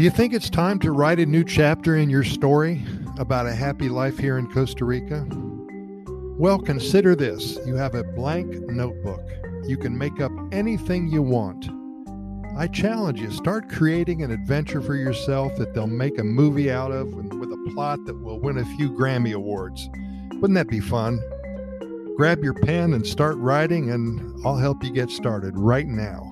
Do you think it's time to write a new chapter in your story about a happy life here in Costa Rica? Well, consider this you have a blank notebook. You can make up anything you want. I challenge you start creating an adventure for yourself that they'll make a movie out of with a plot that will win a few Grammy Awards. Wouldn't that be fun? Grab your pen and start writing, and I'll help you get started right now.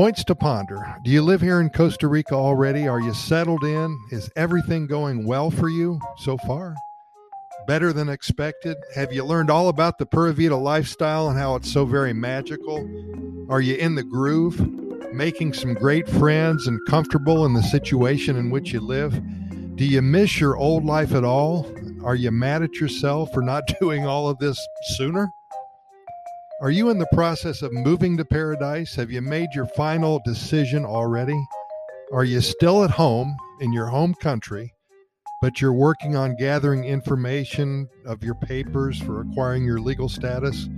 Points to ponder. Do you live here in Costa Rica already? Are you settled in? Is everything going well for you so far? Better than expected? Have you learned all about the Pura Vida lifestyle and how it's so very magical? Are you in the groove? Making some great friends and comfortable in the situation in which you live? Do you miss your old life at all? Are you mad at yourself for not doing all of this sooner? Are you in the process of moving to paradise? Have you made your final decision already? Are you still at home in your home country, but you're working on gathering information of your papers for acquiring your legal status?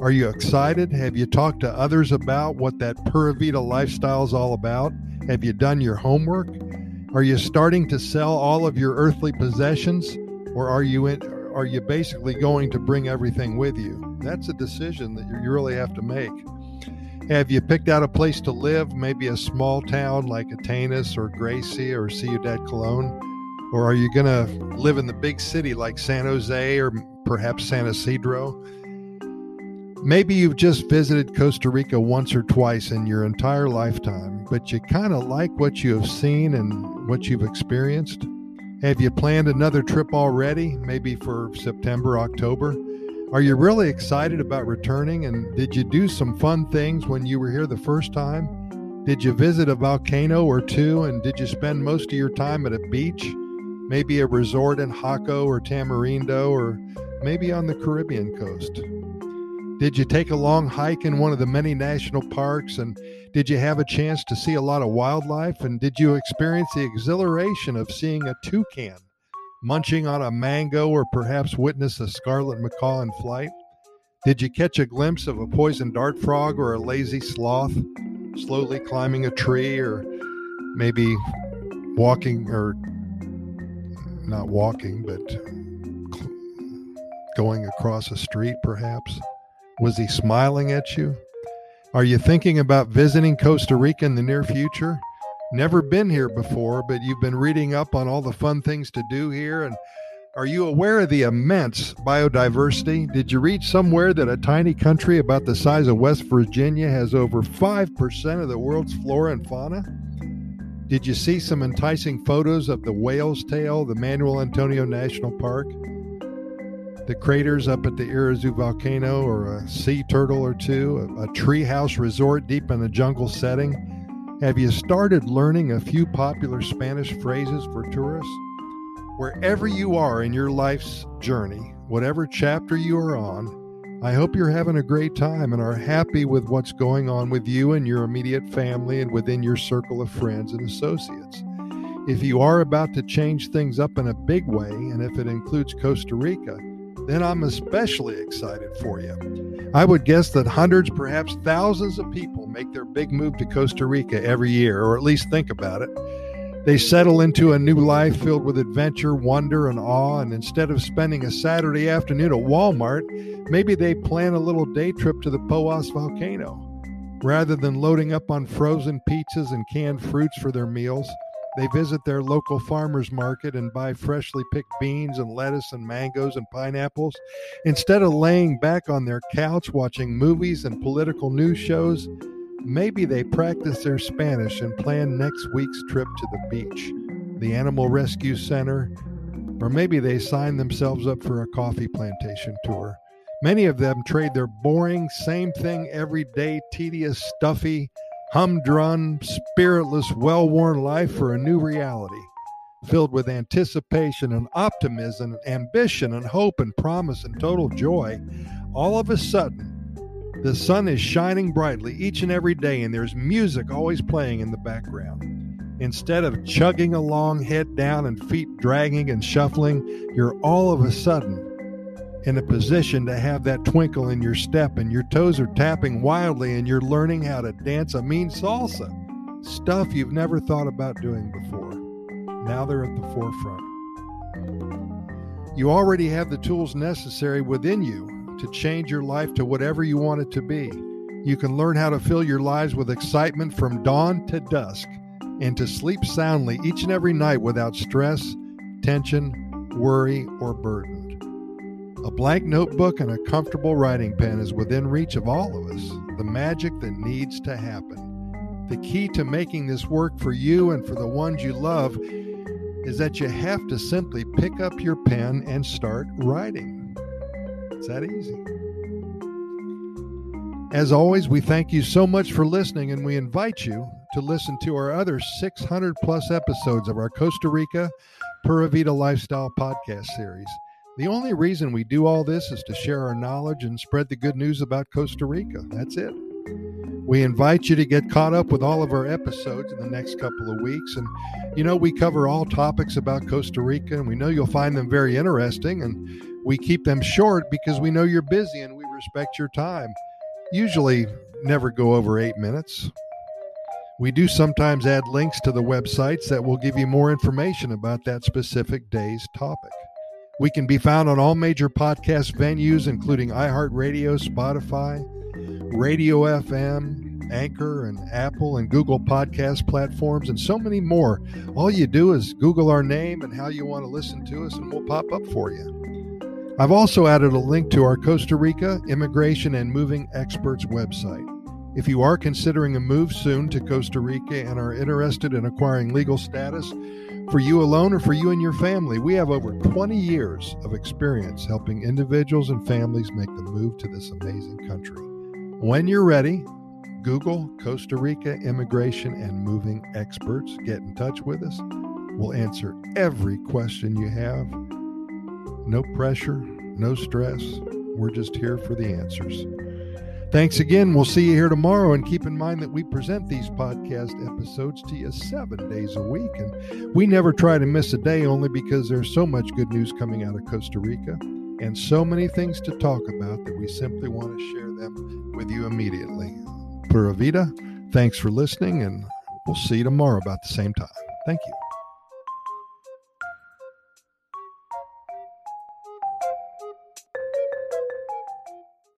Are you excited? Have you talked to others about what that Pura Vida lifestyle is all about? Have you done your homework? Are you starting to sell all of your earthly possessions, or are you in, are you basically going to bring everything with you? That's a decision that you really have to make. Have you picked out a place to live, maybe a small town like Atenas or Grecia or Ciudad Colon? Or are you going to live in the big city like San Jose or perhaps San Isidro? Maybe you've just visited Costa Rica once or twice in your entire lifetime, but you kind of like what you have seen and what you've experienced. Have you planned another trip already, maybe for September, October? Are you really excited about returning? And did you do some fun things when you were here the first time? Did you visit a volcano or two? And did you spend most of your time at a beach? Maybe a resort in Jaco or Tamarindo, or maybe on the Caribbean coast? Did you take a long hike in one of the many national parks? And did you have a chance to see a lot of wildlife? And did you experience the exhilaration of seeing a toucan munching on a mango or perhaps witness a scarlet macaw in flight? Did you catch a glimpse of a poison dart frog or a lazy sloth slowly climbing a tree or maybe walking or not walking, but going across a street perhaps? Was he smiling at you? Are you thinking about visiting Costa Rica in the near future? Never been here before, but you've been reading up on all the fun things to do here. And are you aware of the immense biodiversity? Did you read somewhere that a tiny country about the size of West Virginia has over 5% of the world's flora and fauna? Did you see some enticing photos of the whale's tail, the Manuel Antonio National Park? The craters up at the Irazu volcano, or a sea turtle or two, a, a treehouse resort deep in a jungle setting? Have you started learning a few popular Spanish phrases for tourists? Wherever you are in your life's journey, whatever chapter you are on, I hope you're having a great time and are happy with what's going on with you and your immediate family and within your circle of friends and associates. If you are about to change things up in a big way, and if it includes Costa Rica, then I'm especially excited for you. I would guess that hundreds, perhaps thousands of people make their big move to Costa Rica every year, or at least think about it. They settle into a new life filled with adventure, wonder, and awe, and instead of spending a Saturday afternoon at Walmart, maybe they plan a little day trip to the Poas volcano. Rather than loading up on frozen pizzas and canned fruits for their meals, they visit their local farmers market and buy freshly picked beans and lettuce and mangoes and pineapples. Instead of laying back on their couch watching movies and political news shows, maybe they practice their Spanish and plan next week's trip to the beach, the animal rescue center, or maybe they sign themselves up for a coffee plantation tour. Many of them trade their boring, same thing every day, tedious, stuffy, humdrum, spiritless, well worn life for a new reality, filled with anticipation and optimism, ambition and hope and promise and total joy, all of a sudden, the sun is shining brightly each and every day, and there's music always playing in the background. Instead of chugging along, head down, and feet dragging and shuffling, you're all of a sudden in a position to have that twinkle in your step and your toes are tapping wildly and you're learning how to dance a mean salsa. stuff you've never thought about doing before. Now they're at the forefront. You already have the tools necessary within you to change your life to whatever you want it to be. You can learn how to fill your lives with excitement from dawn to dusk and to sleep soundly each and every night without stress, tension, worry, or burden. A blank notebook and a comfortable writing pen is within reach of all of us, the magic that needs to happen. The key to making this work for you and for the ones you love is that you have to simply pick up your pen and start writing. It's that easy. As always, we thank you so much for listening and we invite you to listen to our other 600 plus episodes of our Costa Rica Pura Vida Lifestyle podcast series. The only reason we do all this is to share our knowledge and spread the good news about Costa Rica. That's it. We invite you to get caught up with all of our episodes in the next couple of weeks. And, you know, we cover all topics about Costa Rica, and we know you'll find them very interesting. And we keep them short because we know you're busy and we respect your time. Usually never go over eight minutes. We do sometimes add links to the websites that will give you more information about that specific day's topic. We can be found on all major podcast venues, including iHeartRadio, Spotify, Radio FM, Anchor, and Apple and Google podcast platforms, and so many more. All you do is Google our name and how you want to listen to us, and we'll pop up for you. I've also added a link to our Costa Rica Immigration and Moving Experts website. If you are considering a move soon to Costa Rica and are interested in acquiring legal status, for you alone or for you and your family. We have over 20 years of experience helping individuals and families make the move to this amazing country. When you're ready, Google Costa Rica Immigration and Moving Experts. Get in touch with us. We'll answer every question you have. No pressure, no stress. We're just here for the answers. Thanks again. We'll see you here tomorrow. And keep in mind that we present these podcast episodes to you seven days a week. And we never try to miss a day only because there's so much good news coming out of Costa Rica and so many things to talk about that we simply want to share them with you immediately. Pura Vida, thanks for listening, and we'll see you tomorrow about the same time. Thank you.